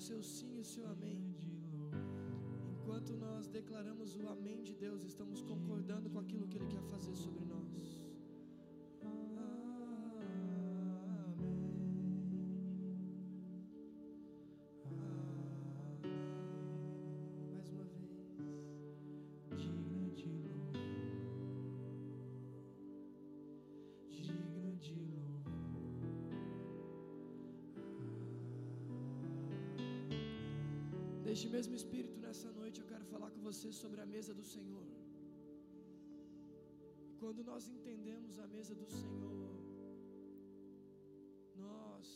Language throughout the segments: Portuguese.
seu sim e o seu amém. Enquanto nós declaramos o amém de Deus, estamos concordando com aquilo que Ele quer fazer sobre Neste mesmo espírito, nessa noite, eu quero falar com você sobre a mesa do Senhor. Quando nós entendemos a mesa do Senhor, nós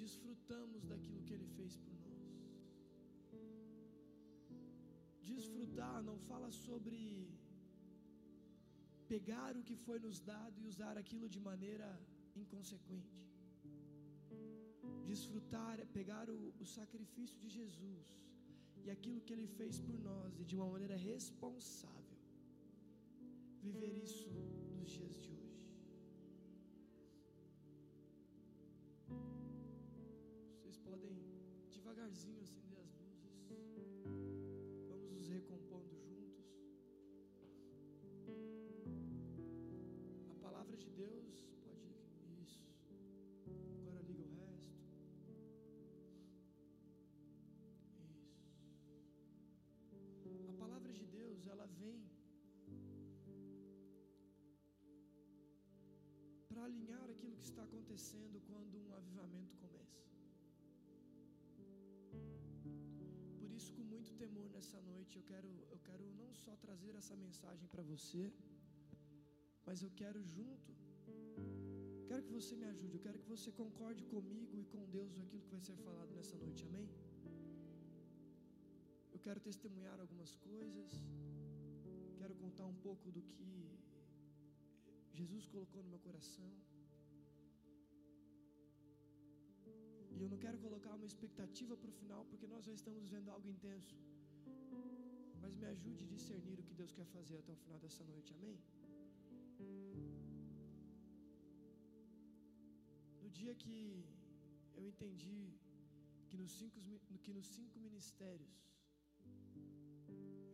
desfrutamos daquilo que Ele fez por nós. Desfrutar não fala sobre pegar o que foi nos dado e usar aquilo de maneira inconsequente. Desfrutar é pegar o, o sacrifício de Jesus e aquilo que Ele fez por nós e de uma maneira responsável. Viver isso nos dias de hoje. Vocês podem devagarzinho acender aquilo que está acontecendo quando um avivamento começa. Por isso, com muito temor nessa noite, eu quero, eu quero não só trazer essa mensagem para você, mas eu quero junto, quero que você me ajude, eu quero que você concorde comigo e com Deus aquilo que vai ser falado nessa noite, amém? Eu quero testemunhar algumas coisas, quero contar um pouco do que Jesus colocou no meu coração. E eu não quero colocar uma expectativa para o final, porque nós já estamos vendo algo intenso. Mas me ajude a discernir o que Deus quer fazer até o final dessa noite, amém? No dia que eu entendi que nos cinco, que nos cinco ministérios,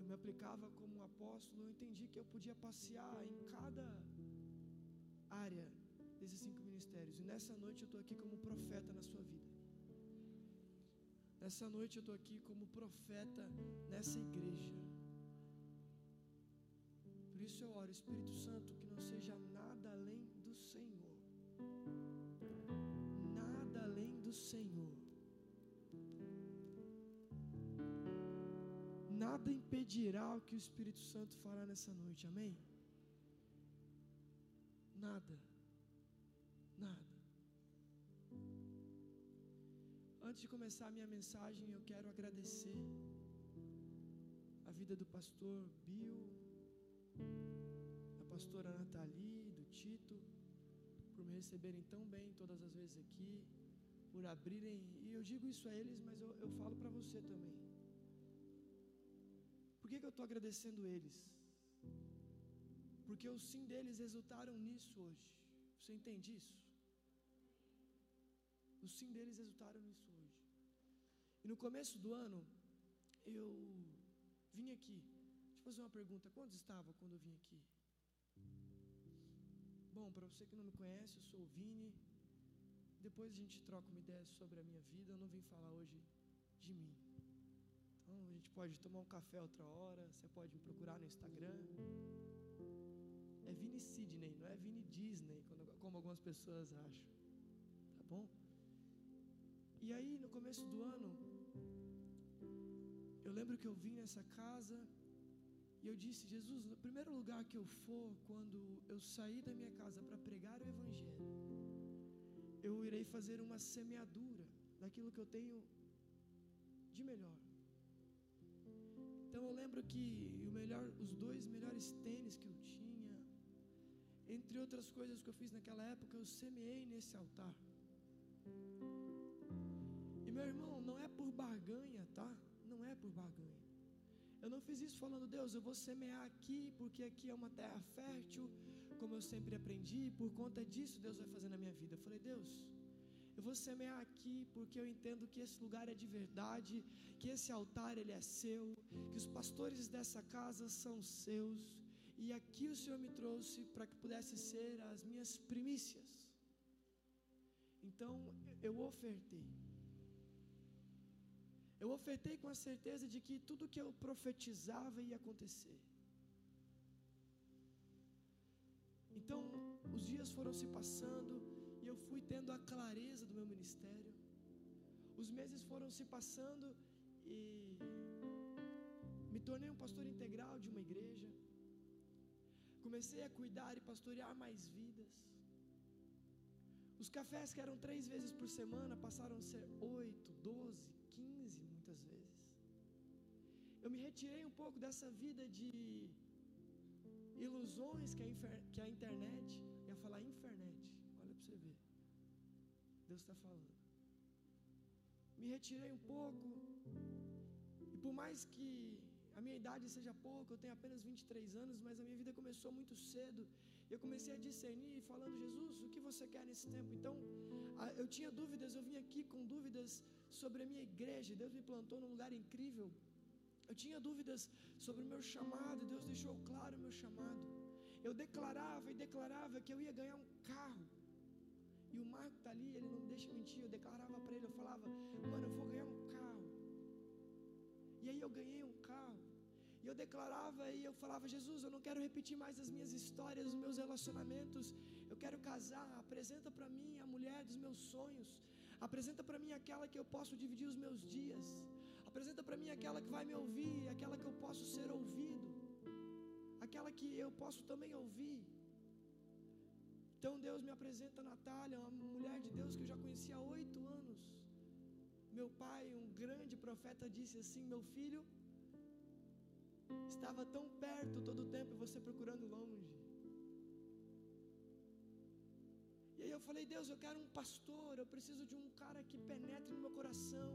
eu me aplicava como um apóstolo, eu entendi que eu podia passear em cada área desses cinco ministérios. E nessa noite eu estou aqui como profeta na sua vida. Nessa noite eu estou aqui como profeta nessa igreja. Por isso eu oro, Espírito Santo, que não seja nada além do Senhor. Nada além do Senhor. nada impedirá o que o Espírito Santo fará nessa noite, amém? Nada. Antes de começar a minha mensagem, eu quero agradecer a vida do pastor Bill, da pastora Nathalie, do Tito, por me receberem tão bem todas as vezes aqui, por abrirem, e eu digo isso a eles, mas eu, eu falo para você também por que, que eu estou agradecendo eles? Porque o sim deles resultaram nisso hoje. Você entende isso? O sim deles resultaram nisso hoje. E no começo do ano, eu vim aqui. Deixa eu fazer uma pergunta: quantos estavam quando eu vim aqui? Bom, para você que não me conhece, eu sou o Vini. Depois a gente troca uma ideia sobre a minha vida. Eu não vim falar hoje de mim. Então a gente pode tomar um café outra hora, você pode me procurar no Instagram. É Vini Sidney, não é Vini Disney, como algumas pessoas acham. Tá bom? E aí no começo do ano, eu lembro que eu vim nessa casa e eu disse: Jesus, no primeiro lugar que eu for, quando eu sair da minha casa para pregar o Evangelho, eu irei fazer uma semeadura daquilo que eu tenho de melhor. Então eu lembro que melhor, os dois melhores tênis que eu tinha, entre outras coisas que eu fiz naquela época, eu semeei nesse altar. Meu irmão, não é por barganha, tá? Não é por barganha. Eu não fiz isso falando, Deus, eu vou semear aqui, porque aqui é uma terra fértil, como eu sempre aprendi, e por conta disso Deus vai fazer na minha vida. Eu falei, Deus, Eu vou semear aqui porque eu entendo que esse lugar é de verdade, que esse altar ele é seu, que os pastores dessa casa são seus, e aqui o Senhor me trouxe para que pudesse ser as minhas primícias. Então eu ofertei. Eu ofertei com a certeza de que tudo que eu profetizava ia acontecer. Então, os dias foram se passando e eu fui tendo a clareza do meu ministério. Os meses foram se passando e me tornei um pastor integral de uma igreja. Comecei a cuidar e pastorear mais vidas. Os cafés que eram três vezes por semana passaram a ser oito, doze, muitas vezes. Eu me retirei um pouco dessa vida de ilusões que a, infer, que a internet, ia falar internet, olha para você ver. Deus está falando. Me retirei um pouco, e por mais que a minha idade seja pouca, eu tenho apenas 23 anos, mas a minha vida começou muito cedo. Eu comecei a discernir, falando, Jesus, o que você quer nesse tempo? Então, eu tinha dúvidas, eu vim aqui com dúvidas sobre a minha igreja. Deus me plantou num lugar incrível. Eu tinha dúvidas sobre o meu chamado, Deus deixou claro o meu chamado. Eu declarava e declarava que eu ia ganhar um carro. E o Marco está ali, ele não me deixa mentir. Eu declarava para ele, eu falava, mano, eu vou ganhar um carro. E aí eu ganhei um carro. E eu declarava e eu falava, Jesus, eu não quero repetir mais as minhas histórias, os meus relacionamentos. Eu quero casar. Apresenta para mim a mulher dos meus sonhos. Apresenta para mim aquela que eu posso dividir os meus dias. Apresenta para mim aquela que vai me ouvir, aquela que eu posso ser ouvido, aquela que eu posso também ouvir. Então Deus me apresenta a Natália, uma mulher de Deus que eu já conhecia há oito anos. Meu pai, um grande profeta, disse assim: Meu filho, estava tão perto todo o tempo e você procurando longe. E aí eu falei, Deus, eu quero um pastor, eu preciso de um cara que penetre no meu coração,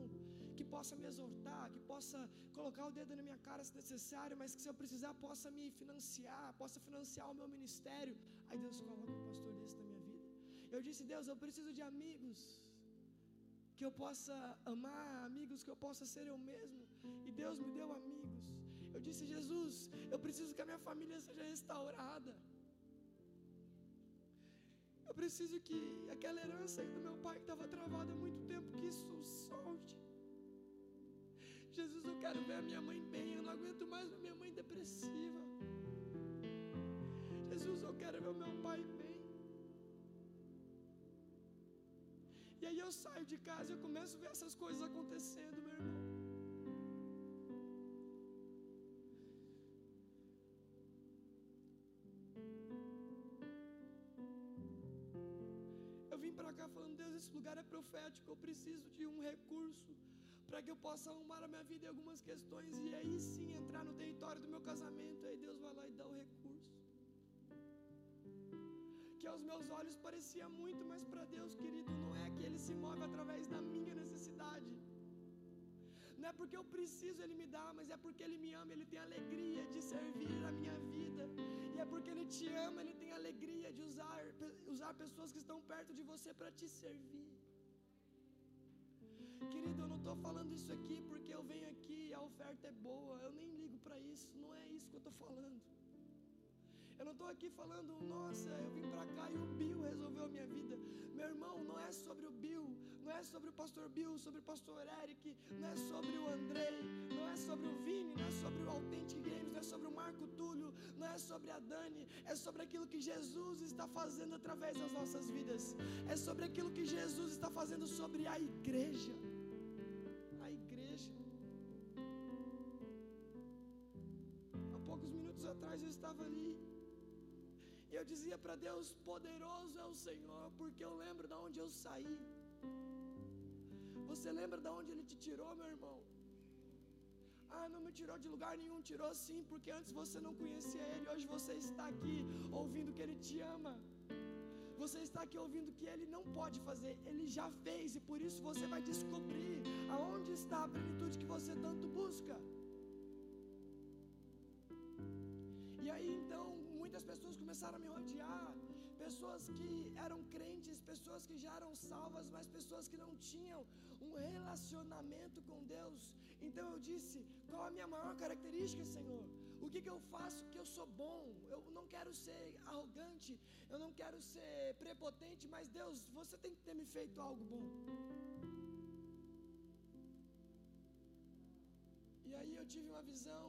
que possa me exortar, que possa colocar o dedo na minha cara se necessário, mas que se eu precisar possa me financiar, possa financiar o meu ministério. Aí Deus coloca um pastor desse na minha vida. Eu disse, Deus, eu preciso de amigos que eu possa amar, amigos que eu possa ser eu mesmo. E Deus me deu amigos. Eu disse, Jesus, eu preciso que a minha família seja restaurada. Eu preciso que aquela herança do meu pai que estava travada há muito tempo, que isso solte. Jesus, eu quero ver a minha mãe bem, eu não aguento mais ver minha mãe depressiva. Jesus, eu quero ver o meu pai bem. E aí eu saio de casa e eu começo a ver essas coisas acontecendo, esse lugar é profético, eu preciso de um recurso para que eu possa arrumar a minha vida em algumas questões e aí sim entrar no território do meu casamento. Aí Deus vai lá e dá o recurso. Que aos meus olhos parecia muito, mas para Deus, querido, não é que Ele se move através da minha necessidade. Não é porque eu preciso Ele me dá, mas é porque Ele me ama, Ele tem alegria de servir a minha vida. E é porque Ele te ama, Ele de usar, usar pessoas que estão perto de você para te servir. Querido, eu não estou falando isso aqui porque eu venho aqui e a oferta é boa. Eu nem ligo para isso. Não é isso que eu estou falando. Eu não estou aqui falando, nossa, eu vim para cá e o Bill resolveu a minha vida. Meu irmão, não é sobre o Bill, não é sobre o pastor Bill, sobre o pastor Eric, não é sobre o Andrei, não é sobre o Vini, não é sobre o Authentic Games, não é sobre o Marco Túlio, não é sobre a Dani, é sobre aquilo que Jesus está fazendo através das nossas vidas, é sobre aquilo que Jesus está fazendo sobre a igreja. A igreja. Há poucos minutos atrás eu estava ali. Eu dizia para Deus: Poderoso é o Senhor, porque eu lembro de onde eu saí. Você lembra de onde Ele te tirou, meu irmão? Ah, não me tirou de lugar nenhum, tirou sim, porque antes você não conhecia Ele, hoje você está aqui ouvindo que Ele te ama. Você está aqui ouvindo que Ele não pode fazer, Ele já fez, e por isso você vai descobrir aonde está a plenitude que você tanto busca. E aí então muitas pessoas começaram a me rodear, pessoas que eram crentes, pessoas que já eram salvas, mas pessoas que não tinham um relacionamento com Deus. Então eu disse: qual a minha maior característica, Senhor? O que, que eu faço que eu sou bom? Eu não quero ser arrogante, eu não quero ser prepotente, mas Deus, você tem que ter me feito algo bom. E aí eu tive uma visão,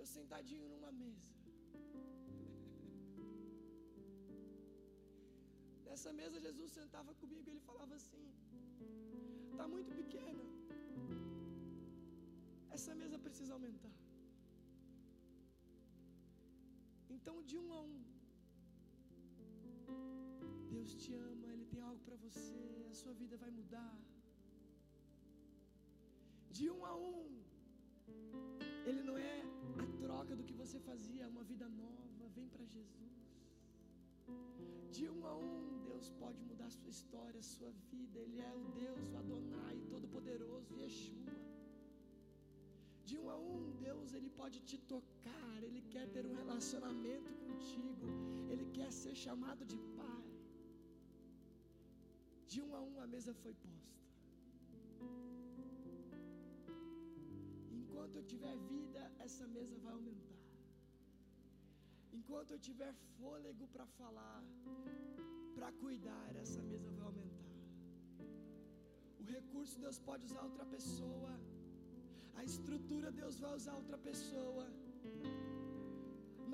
eu sentadinho numa mesa. Nessa mesa Jesus sentava comigo e ele falava assim: Está muito pequena. Essa mesa precisa aumentar. Então, de um a um, Deus te ama, Ele tem algo para você, a sua vida vai mudar. De um a um, Ele não é a troca do que você fazia, é uma vida nova, vem para Jesus. De um a um, Deus pode mudar a sua história, a sua vida. Ele é o Deus, o Adonai, Todo-Poderoso, Yeshua. De um a um, Deus, Ele pode te tocar, Ele quer ter um relacionamento contigo, Ele quer ser chamado de Pai. De um a um, a mesa foi posta. Enquanto eu tiver vida, essa mesa vai aumentar. Enquanto eu tiver fôlego para falar, para cuidar, essa mesa vai aumentar. O recurso Deus pode usar outra pessoa. A estrutura Deus vai usar outra pessoa.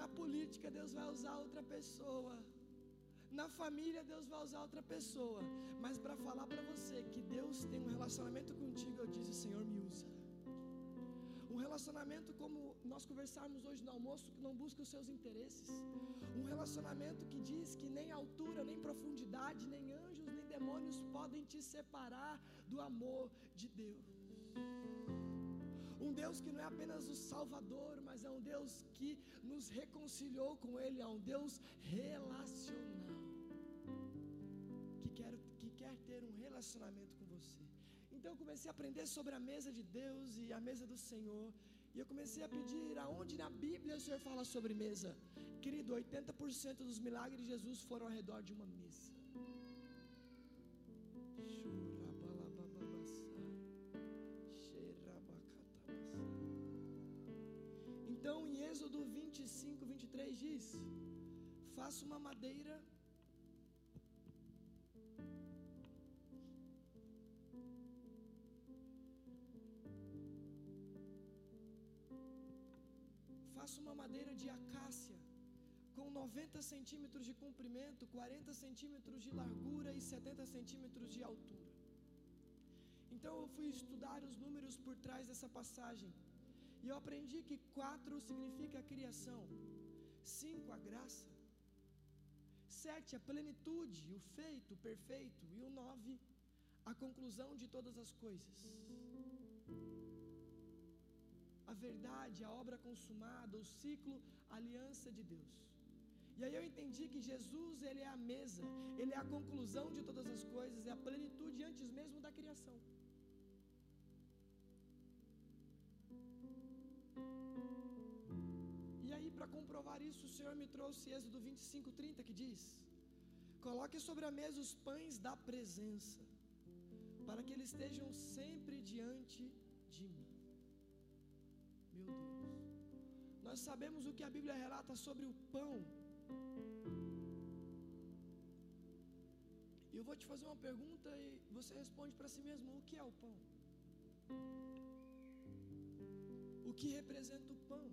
Na política Deus vai usar outra pessoa. Na família Deus vai usar outra pessoa. Mas para falar para você que Deus tem um relacionamento contigo, eu disse: Senhor, me usa. Um relacionamento como nós conversarmos hoje no almoço, que não busca os seus interesses. Um relacionamento que diz que nem altura, nem profundidade, nem anjos, nem demônios podem te separar do amor de Deus. Um Deus que não é apenas o Salvador, mas é um Deus que nos reconciliou com Ele, é um Deus relacional. Que quer, que quer ter um relacionamento com você. Então eu comecei a aprender sobre a mesa de Deus e a mesa do Senhor. E eu comecei a pedir aonde na Bíblia o Senhor fala sobre mesa. Querido, 80% dos milagres de Jesus foram ao redor de uma mesa. Então em Êxodo 25, 23 diz: Faça uma madeira faça uma madeira de acácia com 90 centímetros de comprimento, 40 centímetros de largura e 70 centímetros de altura. Então eu fui estudar os números por trás dessa passagem e eu aprendi que quatro significa a criação, cinco a graça, sete a plenitude, o feito, o perfeito e o nove a conclusão de todas as coisas a verdade, a obra consumada, o ciclo, a aliança de Deus. E aí eu entendi que Jesus, ele é a mesa, ele é a conclusão de todas as coisas, é a plenitude antes mesmo da criação. E aí para comprovar isso, o Senhor me trouxe Êxodo 25:30 que diz: Coloque sobre a mesa os pães da presença, para que eles estejam sempre diante de mim. Meu Deus. Nós sabemos o que a Bíblia relata sobre o pão. E eu vou te fazer uma pergunta e você responde para si mesmo: o que é o pão? O que representa o pão?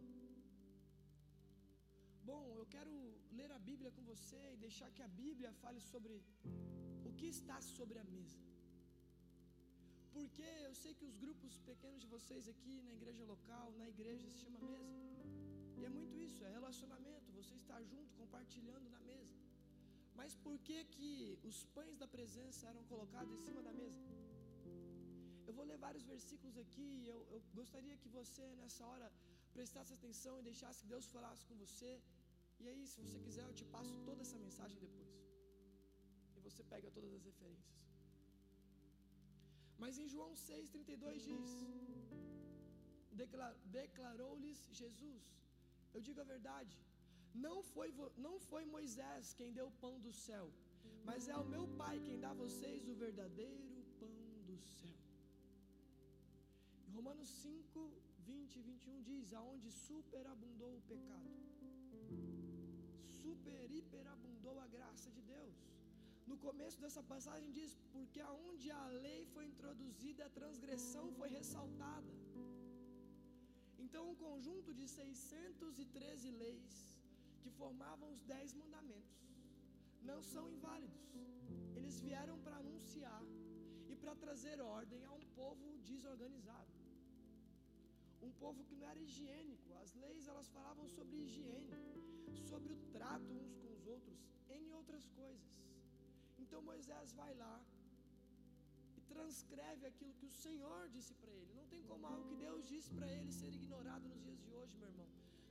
Bom, eu quero ler a Bíblia com você e deixar que a Bíblia fale sobre o que está sobre a mesa. Porque eu sei que os grupos pequenos de vocês aqui na igreja local, na igreja, se chama mesa. E é muito isso, é relacionamento, você estar junto, compartilhando na mesa. Mas por que que os pães da presença eram colocados em cima da mesa? Eu vou ler vários versículos aqui, eu, eu gostaria que você nessa hora prestasse atenção e deixasse que Deus falasse com você. E aí, se você quiser, eu te passo toda essa mensagem depois. E você pega todas as referências. Mas em João 6,32 diz: Declarou-lhes Jesus: Eu digo a verdade, Não foi, não foi Moisés quem deu o pão do céu, mas é o meu Pai quem dá a vocês o verdadeiro pão do céu. Em Romanos 5, 20 e 21 diz: Aonde superabundou o pecado, super, hiperabundou a graça de Deus. No começo dessa passagem diz: Porque aonde a lei foi introduzida, a transgressão foi ressaltada. Então, um conjunto de 613 leis que formavam os dez mandamentos não são inválidos. Eles vieram para anunciar e para trazer ordem a um povo desorganizado. Um povo que não era higiênico. As leis elas falavam sobre higiene, sobre o trato uns com os outros, em outras coisas. Então Moisés vai lá e transcreve aquilo que o Senhor disse para ele. Não tem como algo que Deus disse para ele ser ignorado nos dias de hoje, meu irmão.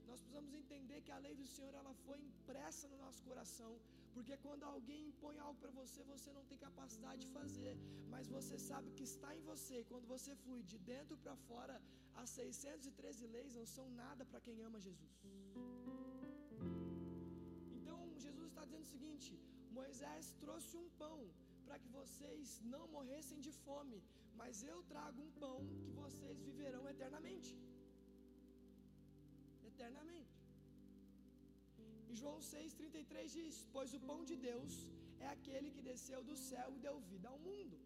Nós precisamos entender que a lei do Senhor ela foi impressa no nosso coração, porque quando alguém impõe algo para você, você não tem capacidade de fazer, mas você sabe que está em você. Quando você flui de dentro para fora, as 613 leis não são nada para quem ama Jesus. Então Jesus está dizendo o seguinte: Moisés trouxe um pão para que vocês não morressem de fome, mas eu trago um pão que vocês viverão eternamente. Eternamente. Em João 6,33 diz: Pois o pão de Deus é aquele que desceu do céu e deu vida ao mundo.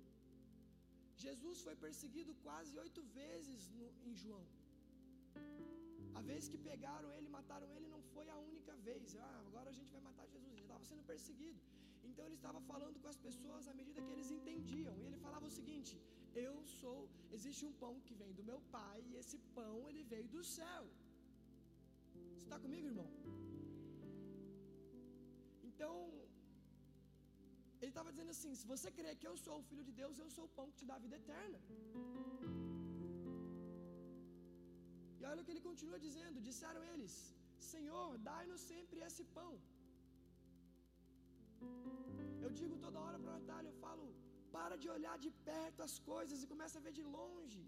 Jesus foi perseguido quase oito vezes no, em João. A vez que pegaram ele, mataram ele, não foi a única vez. Ah, agora a gente vai matar Jesus. Ele estava sendo perseguido. Então ele estava falando com as pessoas à medida que eles entendiam. E ele falava o seguinte: Eu sou, existe um pão que vem do meu pai, e esse pão ele veio do céu. Você está comigo, irmão? Então, ele estava dizendo assim: se você crê que eu sou o filho de Deus, eu sou o pão que te dá a vida eterna. E olha o que ele continua dizendo: disseram eles, Senhor, dai-nos sempre esse pão. Digo toda hora para Natália, eu falo, para de olhar de perto as coisas e começa a ver de longe.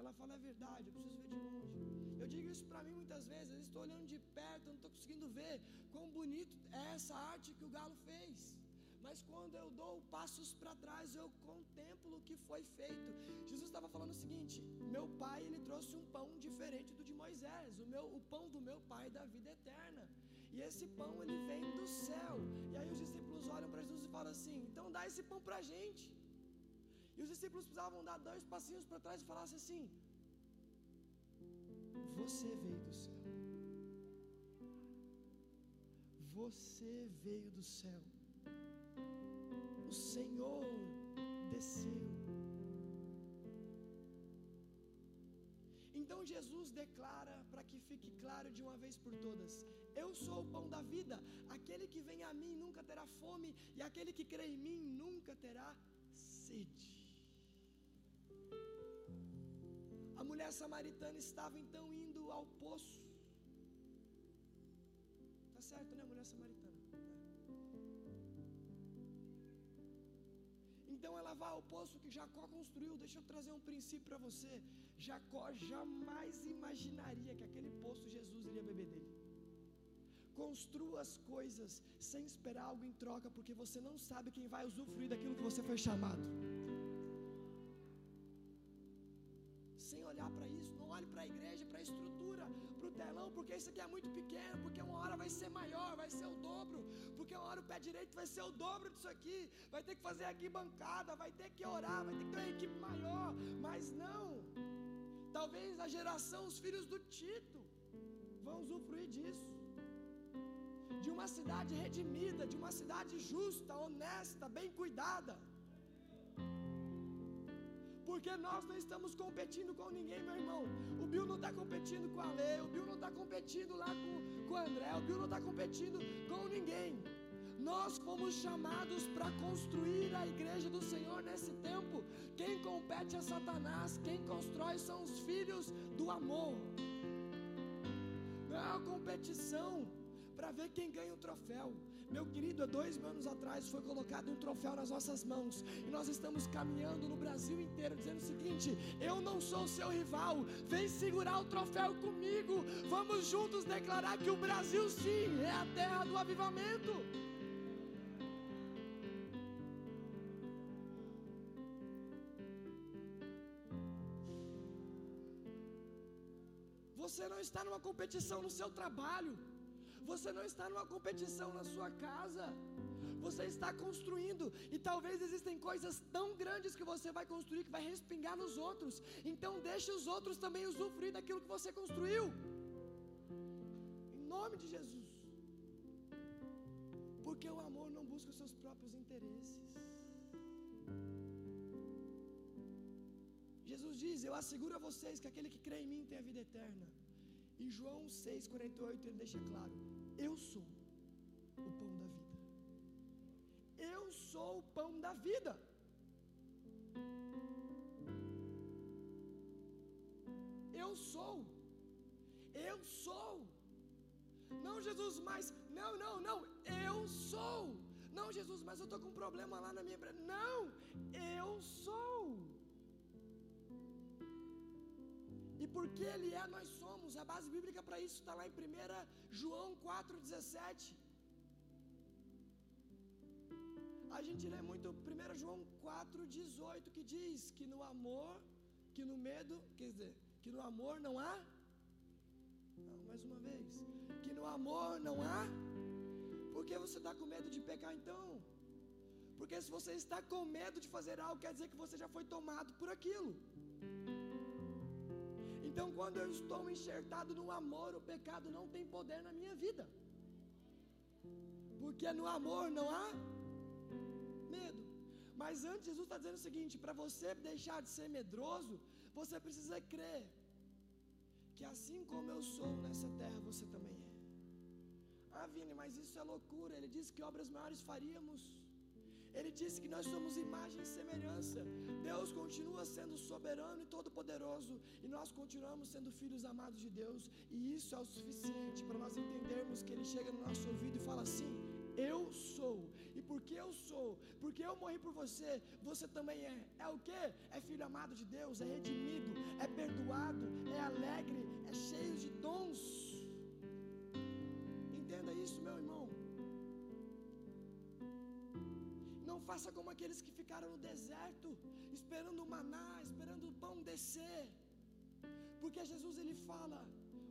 Ela fala, é verdade, eu preciso ver de longe. Eu digo isso para mim muitas vezes, estou olhando de perto, eu não estou conseguindo ver quão bonito é essa arte que o galo fez. Mas quando eu dou passos para trás, eu contemplo o que foi feito. Jesus estava falando o seguinte: meu pai ele trouxe um pão diferente do de Moisés, o meu o pão do meu pai da vida eterna. E esse pão ele vem do céu. E aí os discípulos olham para Jesus e falam assim: então dá esse pão para a gente. E os discípulos precisavam dar dois passinhos para trás e falassem assim: Você veio do céu. Você veio do céu. O Senhor desceu. Então Jesus declara, fique claro de uma vez por todas: Eu sou o pão da vida. Aquele que vem a mim nunca terá fome, e aquele que crê em mim nunca terá sede. A mulher samaritana estava então indo ao poço. Tá certo, né, mulher samaritana? Então ela vai ao poço que Jacó construiu. Deixa eu trazer um princípio para você. Jacó jamais imaginaria que aquele poço Jesus iria beber dele. Construa as coisas sem esperar algo em troca, porque você não sabe quem vai usufruir daquilo que você foi chamado. Para o telão, porque isso aqui é muito pequeno, porque uma hora vai ser maior, vai ser o dobro, porque uma hora o pé direito vai ser o dobro disso aqui, vai ter que fazer aqui bancada, vai ter que orar, vai ter que ter uma equipe maior, mas não. Talvez a geração, os filhos do Tito, vão usufruir disso. De uma cidade redimida, de uma cidade justa, honesta, bem cuidada. Porque nós não estamos competindo com ninguém, meu irmão. O Bill não está competindo com a Lê, o Bill não está competindo lá com, com o André, o Bill não está competindo com ninguém. Nós fomos chamados para construir a igreja do Senhor nesse tempo. Quem compete é Satanás, quem constrói são os filhos do amor. Não é uma competição para ver quem ganha o troféu. Meu querido, há dois mil anos atrás foi colocado um troféu nas nossas mãos e nós estamos caminhando no Brasil inteiro dizendo o seguinte: eu não sou seu rival, vem segurar o troféu comigo. Vamos juntos declarar que o Brasil sim é a terra do avivamento. Você não está numa competição no seu trabalho. Você não está numa competição na sua casa. Você está construindo e talvez existem coisas tão grandes que você vai construir que vai respingar nos outros. Então deixe os outros também usufruir daquilo que você construiu. Em nome de Jesus. Porque o amor não busca os seus próprios interesses. Jesus diz: Eu asseguro a vocês que aquele que crê em mim tem a vida eterna. Em João 6,48 ele deixa claro: Eu sou o pão da vida. Eu sou o pão da vida. Eu sou. Eu sou. Não, Jesus, mas. Não, não, não. Eu sou. Não, Jesus, mas eu estou com um problema lá na minha. Não, eu sou. E porque Ele é, nós somos. A base bíblica para isso está lá em 1 João 4,17. A gente lê muito 1 João 4,18 que diz que no amor, que no medo, quer dizer, que no amor não há. Não, mais uma vez. Que no amor não há. Por que você está com medo de pecar então? Porque se você está com medo de fazer algo, quer dizer que você já foi tomado por aquilo. Então, quando eu estou enxertado no amor, o pecado não tem poder na minha vida. Porque no amor não há medo. Mas antes, Jesus está dizendo o seguinte: para você deixar de ser medroso, você precisa crer que assim como eu sou nessa terra, você também é. Ah, Vini, mas isso é loucura. Ele disse que obras maiores faríamos. Ele disse que nós somos imagem e semelhança. Deus continua sendo soberano e todo-poderoso, e nós continuamos sendo filhos amados de Deus, e isso é o suficiente para nós entendermos que Ele chega no nosso ouvido e fala assim: Eu sou, e porque eu sou, porque eu morri por você, você também é. É o que? É filho amado de Deus, é redimido, é perdoado, é alegre, é cheio de dons. Entenda isso, meu irmão. Faça como aqueles que ficaram no deserto, esperando o maná, esperando o pão descer. Porque Jesus ele fala: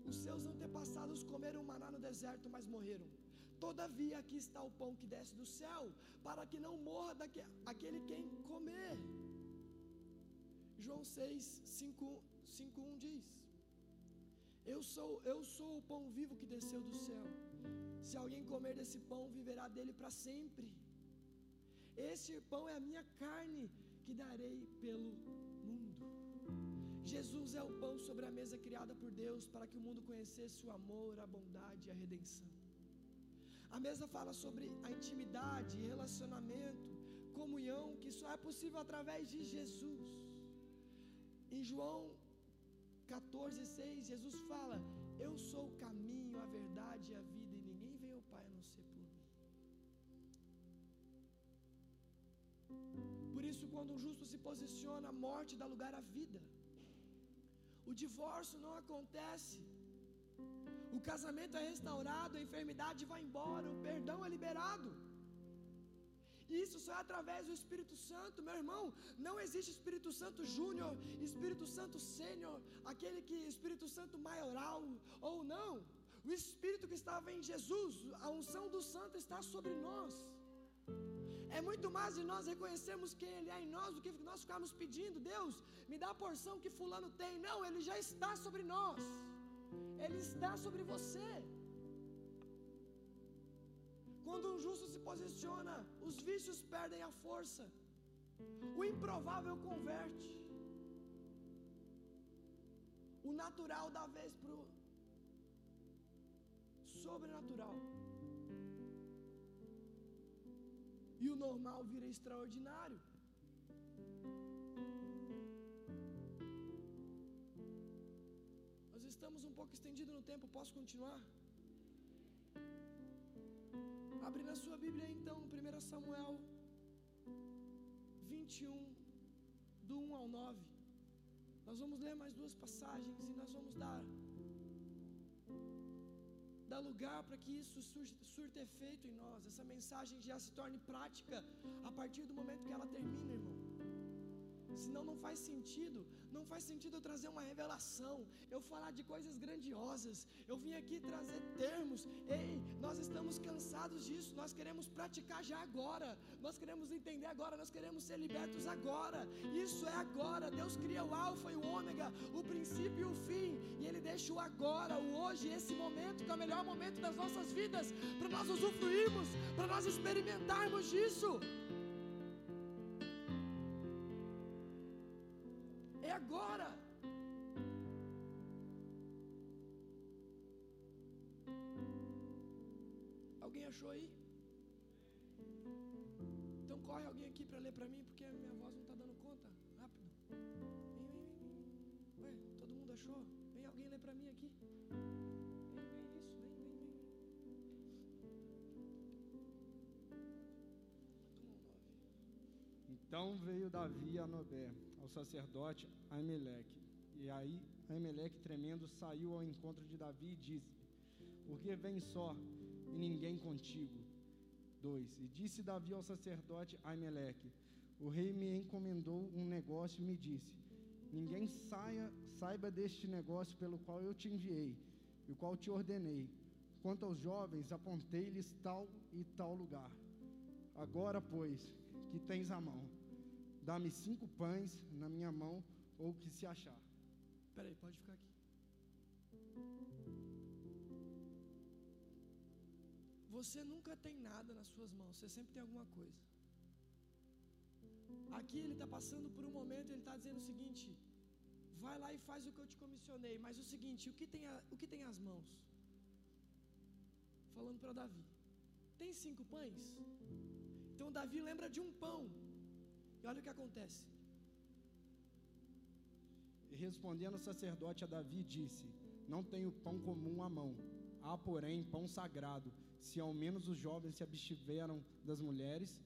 os seus antepassados comeram maná no deserto, mas morreram. Todavia aqui está o pão que desce do céu, para que não morra daqui, aquele quem comer. João 6, 5, 5 1 diz: eu sou, eu sou o pão vivo que desceu do céu. Se alguém comer desse pão, viverá dele para sempre. Este pão é a minha carne que darei pelo mundo. Jesus é o pão sobre a mesa criada por Deus para que o mundo conhecesse o amor, a bondade e a redenção. A mesa fala sobre a intimidade, relacionamento, comunhão, que só é possível através de Jesus. Em João 14, 6, Jesus fala: Eu sou o caminho, a verdade e a vida, quando um justo se posiciona, a morte dá lugar à vida. O divórcio não acontece. O casamento é restaurado, a enfermidade vai embora, o perdão é liberado. Isso só é através do Espírito Santo, meu irmão. Não existe Espírito Santo Júnior, Espírito Santo Sênior, aquele que Espírito Santo maioral ou não. O Espírito que estava em Jesus, a unção do Santo está sobre nós. É muito mais de nós reconhecermos quem Ele é em nós do que nós ficarmos pedindo, Deus, me dá a porção que Fulano tem. Não, Ele já está sobre nós, Ele está sobre você. Quando um justo se posiciona, os vícios perdem a força, o improvável converte, o natural dá vez para o sobrenatural. E o normal vira extraordinário. Nós estamos um pouco estendidos no tempo, posso continuar? Abre na sua Bíblia então, 1 Samuel 21, do 1 ao 9. Nós vamos ler mais duas passagens e nós vamos dar, dar lugar para que isso surta efeito em nós. Essa mensagem já se torne prática a partir do momento que ela termina, irmão. Senão não faz sentido, não faz sentido eu trazer uma revelação, eu falar de coisas grandiosas. Eu vim aqui trazer termos. Ei, nós estamos cansados disso, nós queremos praticar já agora. Nós queremos entender agora, nós queremos ser libertos agora. Isso é agora. Deus cria o alfa e o ômega, o princípio e o fim, e ele deixa o agora, o hoje, esse momento que é o melhor momento das nossas vidas, para nós usufruirmos, para nós experimentarmos disso. Agora. Alguém achou aí? Então corre alguém aqui para ler para mim, porque a minha voz não está dando conta. Rápido. Vem, vem, vem. Ué, todo mundo achou? Vem alguém ler para mim aqui. Vem, vem, isso, vem, vem, vem. Então veio Davi a Nobé ao sacerdote Aimeleque. E aí Aimeleque, tremendo, saiu ao encontro de Davi e disse: Por que vem só e ninguém contigo? 2. E disse Davi ao sacerdote Aimeleque: O rei me encomendou um negócio e me disse: Ninguém saia, saiba deste negócio pelo qual eu te enviei, e o qual te ordenei. Quanto aos jovens, apontei-lhes tal e tal lugar. Agora, pois, que tens a mão, Dá-me cinco pães na minha mão, ou o que se achar. Peraí, pode ficar aqui. Você nunca tem nada nas suas mãos, você sempre tem alguma coisa. Aqui ele está passando por um momento, ele está dizendo o seguinte: vai lá e faz o que eu te comissionei, mas o seguinte, o que tem, a, o que tem as mãos? Falando para Davi: tem cinco pães? Então Davi lembra de um pão. E olha o que acontece. E respondendo o sacerdote a Davi, disse: Não tenho pão comum à mão, há, porém, pão sagrado, se ao menos os jovens se abstiveram das mulheres.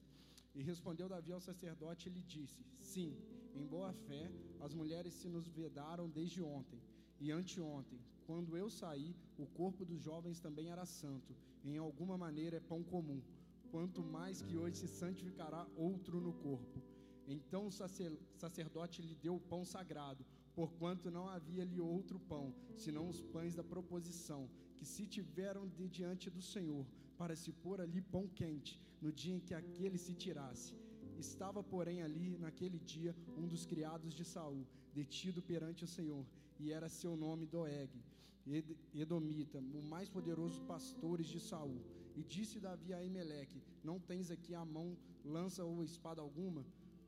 E respondeu Davi ao sacerdote e lhe disse: Sim, em boa fé, as mulheres se nos vedaram desde ontem e anteontem. Quando eu saí, o corpo dos jovens também era santo, em alguma maneira é pão comum, quanto mais que hoje se santificará outro no corpo. Então o sacerdote lhe deu o pão sagrado, porquanto não havia ali outro pão, senão os pães da proposição, que se tiveram de diante do Senhor, para se pôr ali pão quente, no dia em que aquele se tirasse. Estava, porém, ali, naquele dia, um dos criados de Saul, detido perante o Senhor, e era seu nome Doeg, Edomita, o mais poderoso pastores de Saul. E disse Davi a Emeleque: Não tens aqui a mão lança ou espada alguma?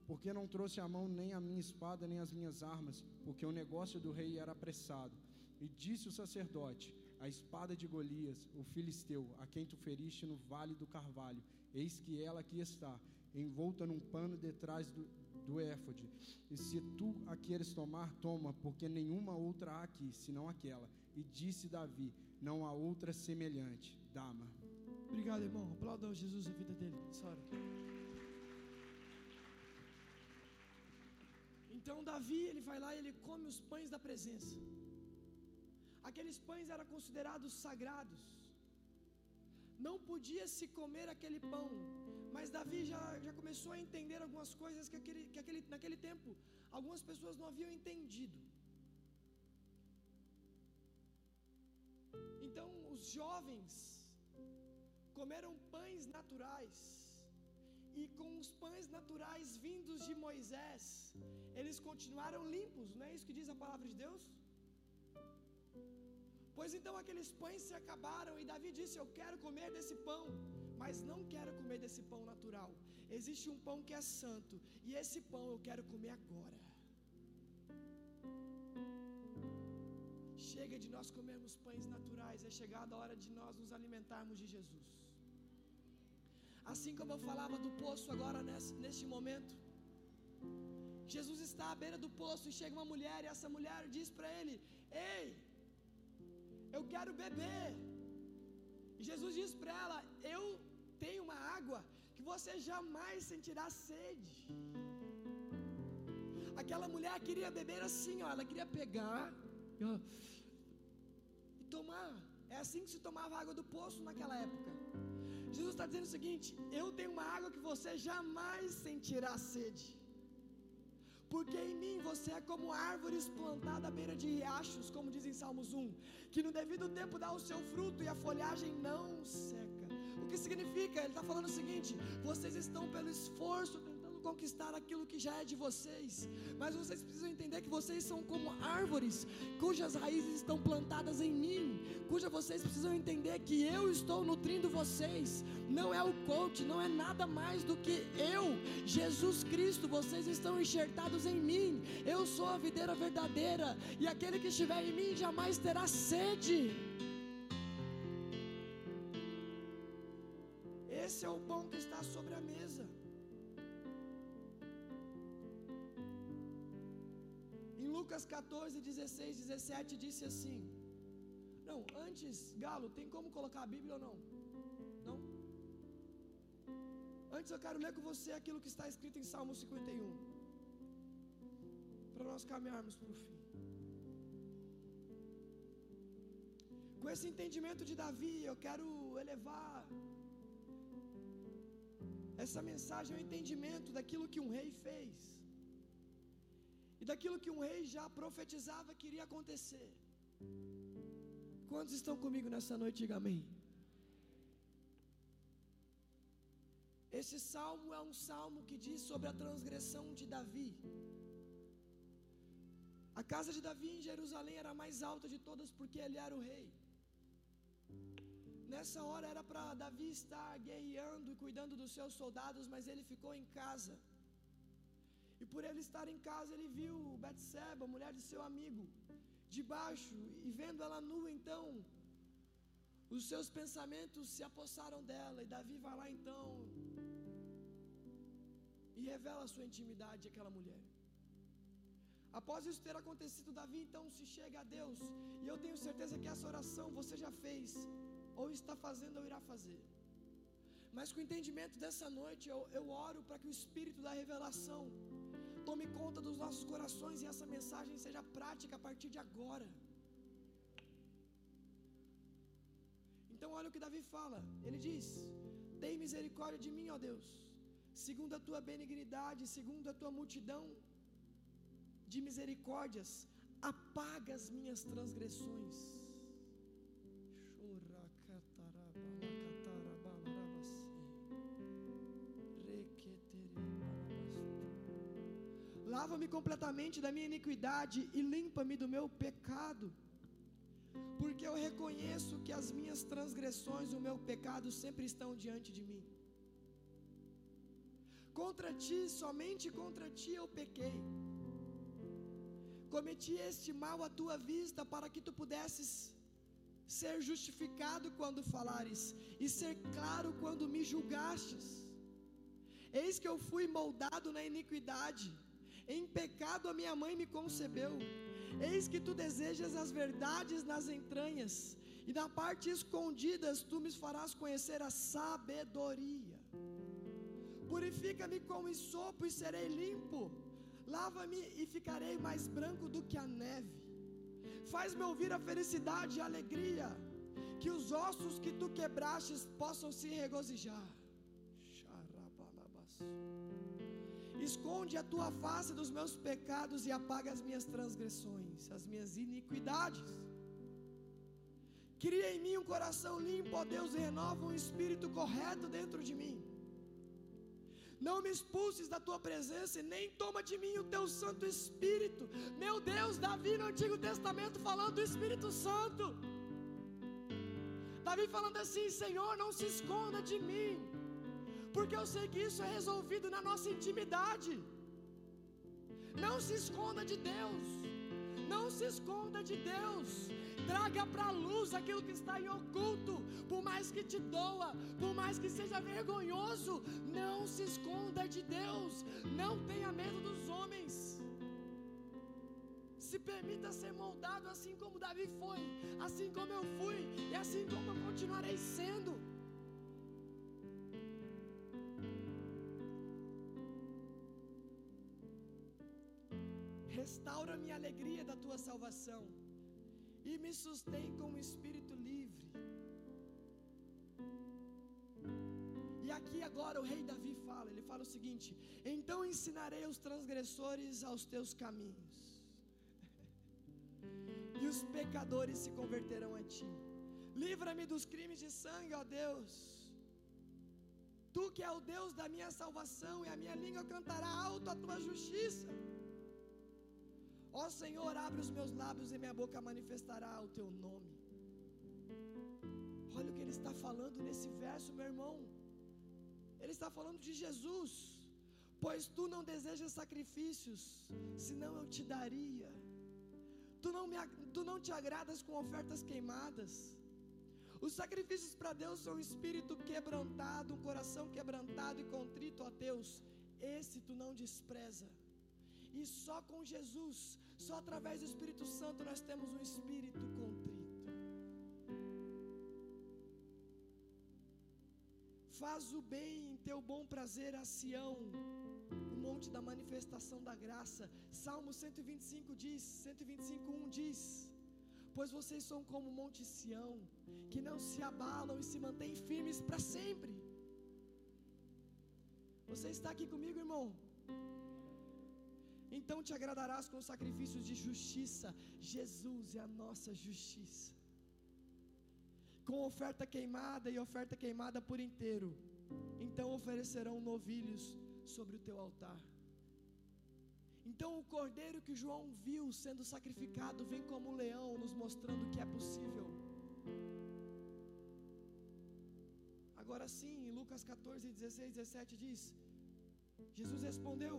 Porque não trouxe à mão nem a minha espada nem as minhas armas, porque o negócio do rei era apressado. E disse o sacerdote: A espada de Golias, o filisteu, a quem tu feriste no vale do carvalho, eis que ela aqui está, envolta num pano detrás do, do éfode. E se tu a queres tomar, toma, porque nenhuma outra há aqui, senão aquela. E disse Davi: Não há outra semelhante. Dama. Obrigado, irmão. Aplaudam Jesus a vida dele. Sora. Então Davi, ele vai lá e ele come os pães da presença. Aqueles pães eram considerados sagrados. Não podia se comer aquele pão. Mas Davi já, já começou a entender algumas coisas que, aquele, que aquele, naquele tempo algumas pessoas não haviam entendido. Então os jovens comeram pães naturais e com os pães naturais vindos de Moisés, eles continuaram limpos, não é isso que diz a palavra de Deus? Pois então aqueles pães se acabaram e Davi disse: Eu quero comer desse pão, mas não quero comer desse pão natural. Existe um pão que é santo, e esse pão eu quero comer agora. Chega de nós comermos pães naturais, é chegada a hora de nós nos alimentarmos de Jesus. Assim como eu falava do poço agora nesse, neste momento. Jesus está à beira do poço e chega uma mulher e essa mulher diz para ele: Ei, eu quero beber. E Jesus diz para ela: Eu tem uma água que você jamais sentirá sede. Aquela mulher queria beber assim, ó, ela queria pegar ó, e tomar. É assim que se tomava água do poço naquela época. Jesus está dizendo o seguinte: Eu tenho uma água que você jamais sentirá sede. Porque em mim você é como árvores plantadas à beira de riachos, como diz em Salmos 1, que no devido tempo dá o seu fruto e a folhagem não seca. O que significa? Ele está falando o seguinte: vocês estão pelo esforço conquistar aquilo que já é de vocês, mas vocês precisam entender que vocês são como árvores cujas raízes estão plantadas em mim, cuja vocês precisam entender que eu estou nutrindo vocês. Não é o coach, não é nada mais do que eu, Jesus Cristo. Vocês estão enxertados em mim. Eu sou a videira verdadeira e aquele que estiver em mim jamais terá sede. Lucas 14, 16, 17 disse assim. Não, antes, Galo, tem como colocar a Bíblia ou não? Não? Antes eu quero ler com você aquilo que está escrito em Salmo 51. Para nós caminharmos para o fim. Com esse entendimento de Davi, eu quero elevar essa mensagem ao entendimento daquilo que um rei fez daquilo que um rei já profetizava que iria acontecer. Quantos estão comigo nessa noite? Diga amém. Esse salmo é um salmo que diz sobre a transgressão de Davi. A casa de Davi em Jerusalém era a mais alta de todas porque ele era o rei. Nessa hora era para Davi estar guerreando e cuidando dos seus soldados, mas ele ficou em casa. E por ele estar em casa, ele viu Betseba, mulher de seu amigo, debaixo, e vendo ela nua, então, os seus pensamentos se apossaram dela, e Davi vai lá então e revela a sua intimidade àquela mulher. Após isso ter acontecido, Davi então se chega a Deus, e eu tenho certeza que essa oração você já fez, ou está fazendo ou irá fazer. Mas com o entendimento dessa noite, eu, eu oro para que o Espírito da revelação tome conta dos nossos corações e essa mensagem seja prática a partir de agora. Então, olha o que Davi fala: ele diz: Tem misericórdia de mim, ó Deus, segundo a tua benignidade, segundo a tua multidão de misericórdias, apaga as minhas transgressões. Lava-me completamente da minha iniquidade e limpa-me do meu pecado, porque eu reconheço que as minhas transgressões, o meu pecado sempre estão diante de mim. Contra ti, somente contra ti eu pequei. Cometi este mal à tua vista para que tu pudesses ser justificado quando falares e ser claro quando me julgastes. Eis que eu fui moldado na iniquidade em pecado a minha mãe me concebeu. Eis que tu desejas as verdades nas entranhas, e na parte escondidas tu me farás conhecer a sabedoria. Purifica-me com sopo e serei limpo. Lava-me e ficarei mais branco do que a neve. Faz-me ouvir a felicidade e a alegria, que os ossos que tu quebrastes possam se regozijar. Esconde a tua face dos meus pecados e apaga as minhas transgressões, as minhas iniquidades. Cria em mim um coração limpo, ó Deus, e renova um espírito correto dentro de mim. Não me expulses da tua presença e nem toma de mim o teu Santo Espírito. Meu Deus, Davi no Antigo Testamento falando do Espírito Santo. Davi falando assim: Senhor, não se esconda de mim porque eu sei que isso é resolvido na nossa intimidade. Não se esconda de Deus, não se esconda de Deus. Traga para a luz aquilo que está em oculto, por mais que te doa, por mais que seja vergonhoso. Não se esconda de Deus, não tenha medo dos homens. Se permita ser moldado assim como Davi foi, assim como eu fui e assim como eu continuarei sendo. Restaura minha alegria da tua salvação e me sustém com um espírito livre. E aqui agora o rei Davi fala, ele fala o seguinte: Então ensinarei os transgressores aos teus caminhos, e os pecadores se converterão a ti. Livra-me dos crimes de sangue, ó Deus. Tu que é o Deus da minha salvação, e a minha língua cantará alto a tua justiça. Ó Senhor, abre os meus lábios e minha boca manifestará o teu nome. Olha o que ele está falando nesse verso, meu irmão. Ele está falando de Jesus. Pois tu não desejas sacrifícios, senão eu te daria. Tu não, me, tu não te agradas com ofertas queimadas. Os sacrifícios para Deus são um espírito quebrantado, um coração quebrantado e contrito a Deus. Esse tu não despreza. E só com Jesus, só através do Espírito Santo nós temos um espírito contrito. Faz o bem em teu bom prazer a Sião, o monte da manifestação da graça. Salmo 125 diz, 125:1 diz: Pois vocês são como o monte Sião, que não se abalam e se mantêm firmes para sempre. Você está aqui comigo, irmão? Então te agradarás com sacrifícios de justiça. Jesus é a nossa justiça. Com oferta queimada e oferta queimada por inteiro. Então oferecerão novilhos sobre o teu altar. Então o cordeiro que João viu sendo sacrificado vem como um leão, nos mostrando que é possível. Agora sim, em Lucas 14, 16, 17 diz: Jesus respondeu: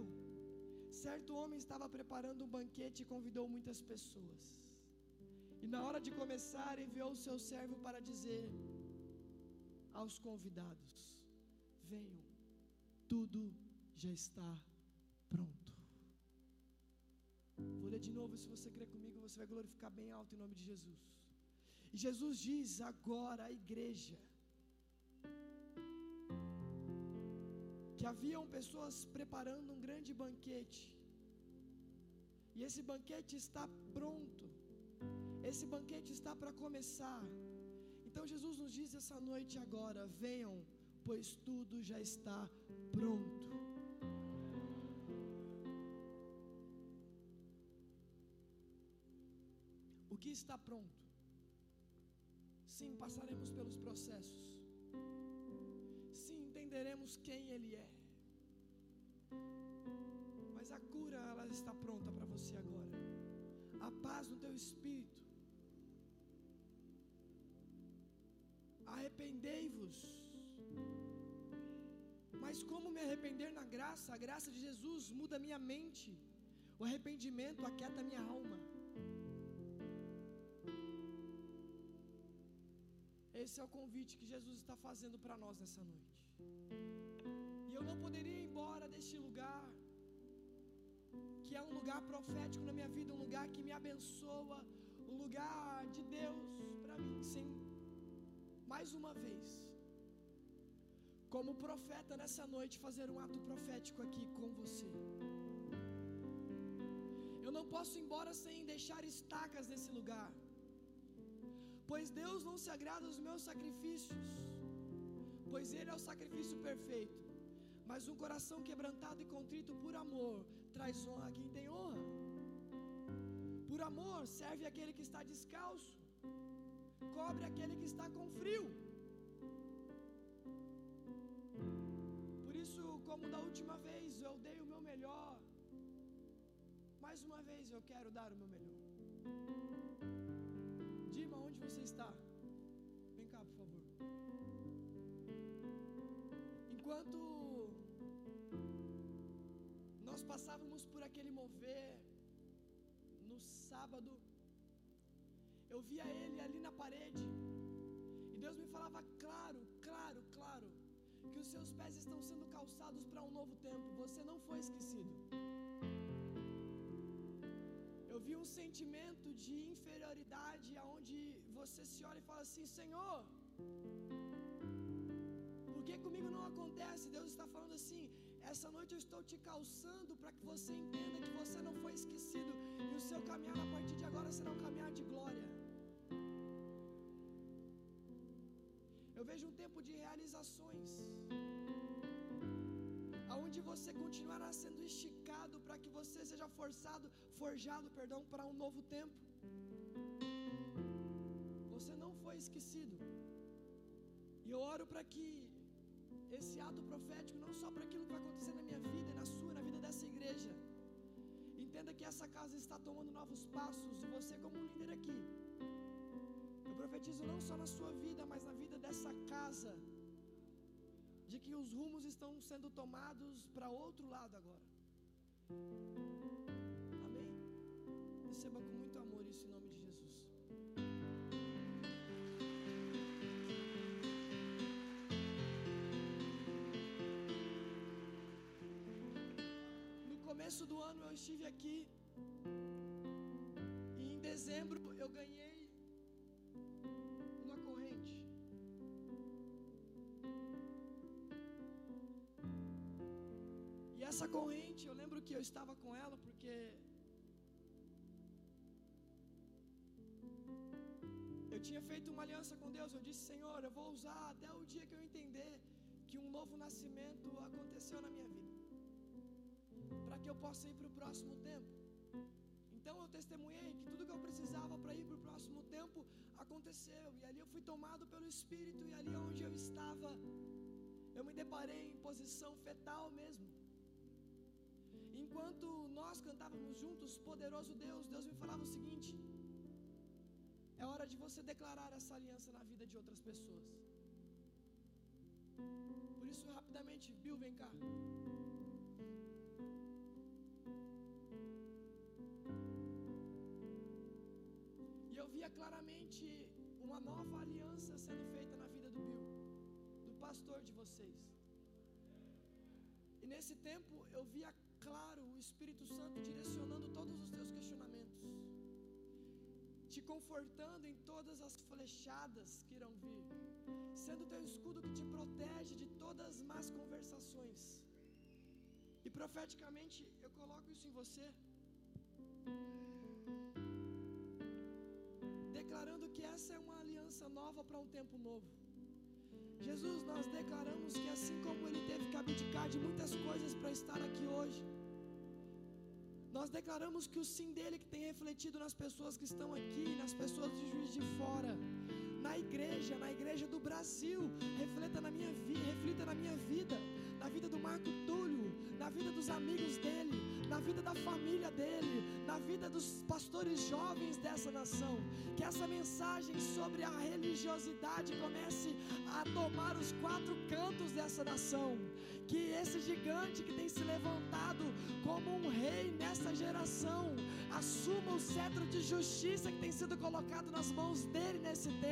Certo homem estava preparando um banquete e convidou muitas pessoas. E na hora de começar, enviou o seu servo para dizer aos convidados: Venham, tudo já está pronto. Vou ler de novo, se você crer comigo, você vai glorificar bem alto em nome de Jesus. E Jesus diz agora à igreja que haviam pessoas preparando um grande banquete. E esse banquete está pronto. Esse banquete está para começar. Então Jesus nos diz essa noite agora: venham, pois tudo já está pronto. O que está pronto? Sim, passaremos pelos processos. Entenderemos quem Ele é. Mas a cura, ela está pronta para você agora. A paz no teu espírito. Arrependei-vos. Mas como me arrepender na graça? A graça de Jesus muda minha mente. O arrependimento aquieta minha alma. Esse é o convite que Jesus está fazendo para nós nessa noite. E eu não poderia ir embora deste lugar, que é um lugar profético na minha vida, um lugar que me abençoa, um lugar de Deus para mim, sim. Mais uma vez, como profeta nessa noite, fazer um ato profético aqui com você. Eu não posso ir embora sem deixar estacas nesse lugar. Pois Deus não se agrada dos meus sacrifícios, pois Ele é o sacrifício perfeito. Mas um coração quebrantado e contrito por amor traz honra a quem tem honra. Por amor serve aquele que está descalço, cobre aquele que está com frio. Por isso, como da última vez eu dei o meu melhor, mais uma vez eu quero dar o meu melhor. Dima, onde você está? Enquanto nós passávamos por aquele mover no sábado, eu via ele ali na parede. E Deus me falava claro, claro, claro, que os seus pés estão sendo calçados para um novo tempo. Você não foi esquecido. Eu vi um sentimento de inferioridade aonde você se olha e fala assim: Senhor, que comigo não acontece? Deus está falando assim: Essa noite eu estou te calçando para que você entenda que você não foi esquecido e o seu caminhar a partir de agora será um caminhar de glória. Eu vejo um tempo de realizações, aonde você continuará sendo esticado para que você seja forçado, forjado, perdão, para um novo tempo. Você não foi esquecido. E eu oro para que esse ato profético, não só para aquilo que vai acontecer na minha vida, na sua, na vida dessa igreja. Entenda que essa casa está tomando novos passos, e você, como um líder aqui, eu profetizo não só na sua vida, mas na vida dessa casa, de que os rumos estão sendo tomados para outro lado agora. Amém? Receba com muito amor isso em nome começo do ano eu estive aqui e em dezembro eu ganhei uma corrente. E essa corrente, eu lembro que eu estava com ela porque eu tinha feito uma aliança com Deus. Eu disse: Senhor, eu vou usar até o dia que eu entender que um novo nascimento aconteceu na minha vida que eu possa ir para o próximo tempo. Então eu testemunhei que tudo que eu precisava para ir para o próximo tempo aconteceu, e ali eu fui tomado pelo Espírito, e ali onde eu estava, eu me deparei em posição fetal mesmo. Enquanto nós cantávamos juntos, Poderoso Deus, Deus me falava o seguinte: é hora de você declarar essa aliança na vida de outras pessoas. Por isso, rapidamente, Bill, vem cá. Via claramente uma nova aliança sendo feita na vida do Bill, do pastor de vocês. E nesse tempo eu via claro o Espírito Santo direcionando todos os teus questionamentos, te confortando em todas as flechadas que irão vir, sendo teu escudo que te protege de todas as más conversações. Profeticamente eu coloco isso em você. declarando que essa é uma aliança nova para um tempo novo. Jesus, nós declaramos que assim como Ele teve que abdicar de muitas coisas para estar aqui hoje, nós declaramos que o sim dele que tem refletido nas pessoas que estão aqui, nas pessoas de juiz de fora, na igreja, na igreja do Brasil, reflita na minha vida, reflita na minha vida, na vida do Marco Túlio, na vida dos amigos dele, na vida da família dele, na vida dos pastores jovens dessa nação. Que essa mensagem sobre a religiosidade comece a tomar os quatro cantos dessa nação. Que esse gigante que tem se levantado como um rei nessa geração assuma o cetro de justiça que tem sido colocado nas mãos dele nesse tempo.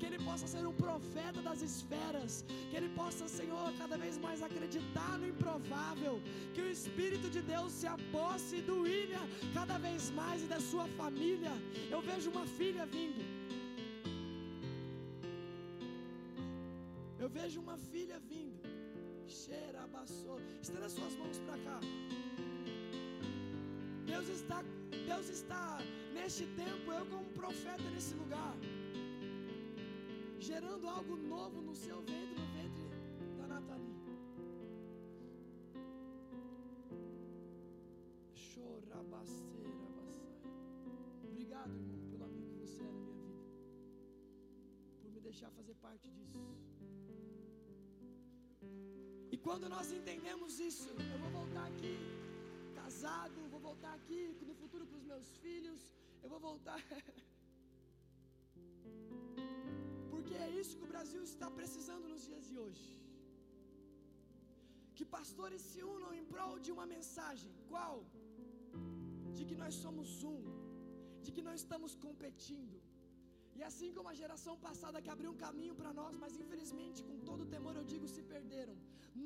Que ele possa ser um profeta das esferas. Que ele possa, Senhor, cada vez mais acreditar no improvável. Que o Espírito de Deus se aposse do William cada vez mais e da sua família. Eu vejo uma filha vindo. Eu vejo uma filha vindo. Cheira, abaçou. Estenda suas mãos para cá. Deus está, Deus está neste tempo, eu como profeta nesse lugar, gerando algo novo no seu ventre, no ventre da Nathalie. Obrigado, irmão, pelo amigo que você é na minha vida, por me deixar fazer parte disso. E quando nós entendemos isso, eu vou voltar aqui casado, vou voltar aqui no futuro com os meus filhos, eu vou voltar. é isso que o Brasil está precisando nos dias de hoje. Que pastores se unam em prol de uma mensagem. Qual? De que nós somos um, de que não estamos competindo. E assim como a geração passada que abriu um caminho para nós, mas infelizmente, com todo temor eu digo, se perderam.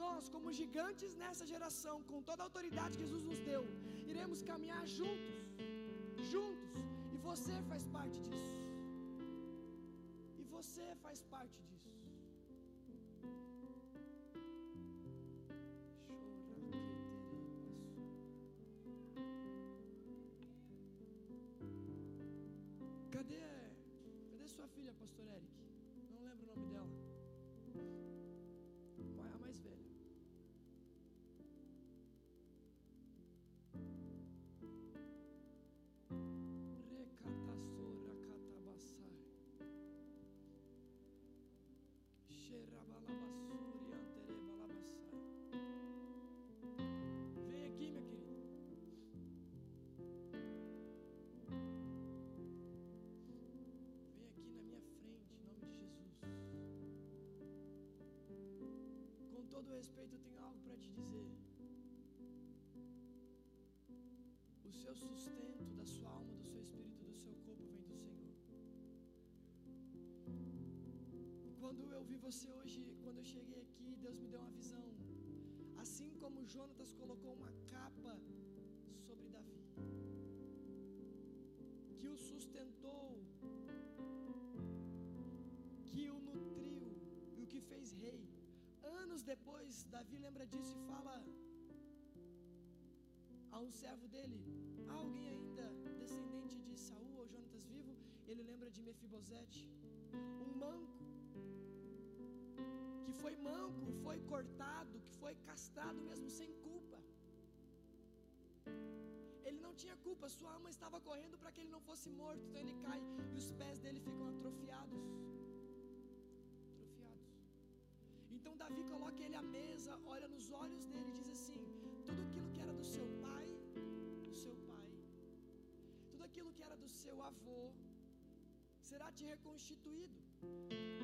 Nós, como gigantes nessa geração, com toda a autoridade que Jesus nos deu, iremos caminhar juntos, juntos. E você faz parte disso você faz parte disso. Cadê, cadê sua filha, pastor Eric? Todo respeito, eu tenho algo para te dizer. O seu sustento da sua alma, do seu espírito, do seu corpo vem do Senhor. Quando eu vi você hoje, quando eu cheguei aqui, Deus me deu uma visão. Assim como Jonatas colocou uma capa sobre Davi, que o sustentou, depois, Davi lembra disso e fala a um servo dele, há alguém ainda descendente de Saul ou Jonatas vivo? Ele lembra de Mefibosete, um manco que foi manco, foi cortado, que foi castrado mesmo sem culpa. Ele não tinha culpa, sua alma estava correndo para que ele não fosse morto, então ele cai e os pés dele ficam atrofiados. Atrofiados. Então Davi coloca ele à mesa, olha nos olhos dele e diz assim: tudo aquilo que era do seu pai, do seu pai, tudo aquilo que era do seu avô, será te reconstituído.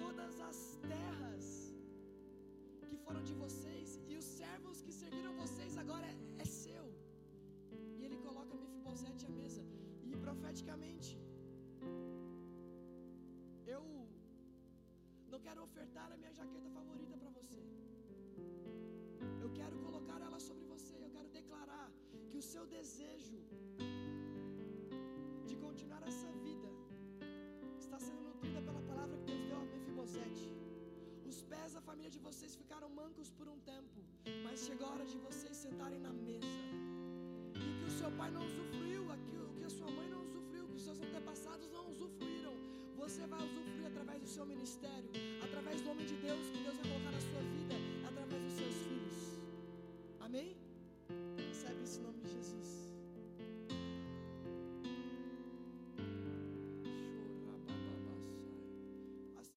Todas as terras que foram de vocês e os servos que serviram vocês agora é, é seu. E ele coloca Mefibosete à mesa. E profeticamente, eu não quero ofertar a minha jaqueta favorita seu desejo de continuar essa vida está sendo nutrida pela palavra que Deus deu a Mefibosete. Os pés da família de vocês ficaram mancos por um tempo, mas chegou a hora de vocês sentarem na mesa. E que o seu pai não usufruiu, aquilo que a sua mãe não usufruiu, que os seus antepassados não usufruíram. Você vai usufruir através do seu ministério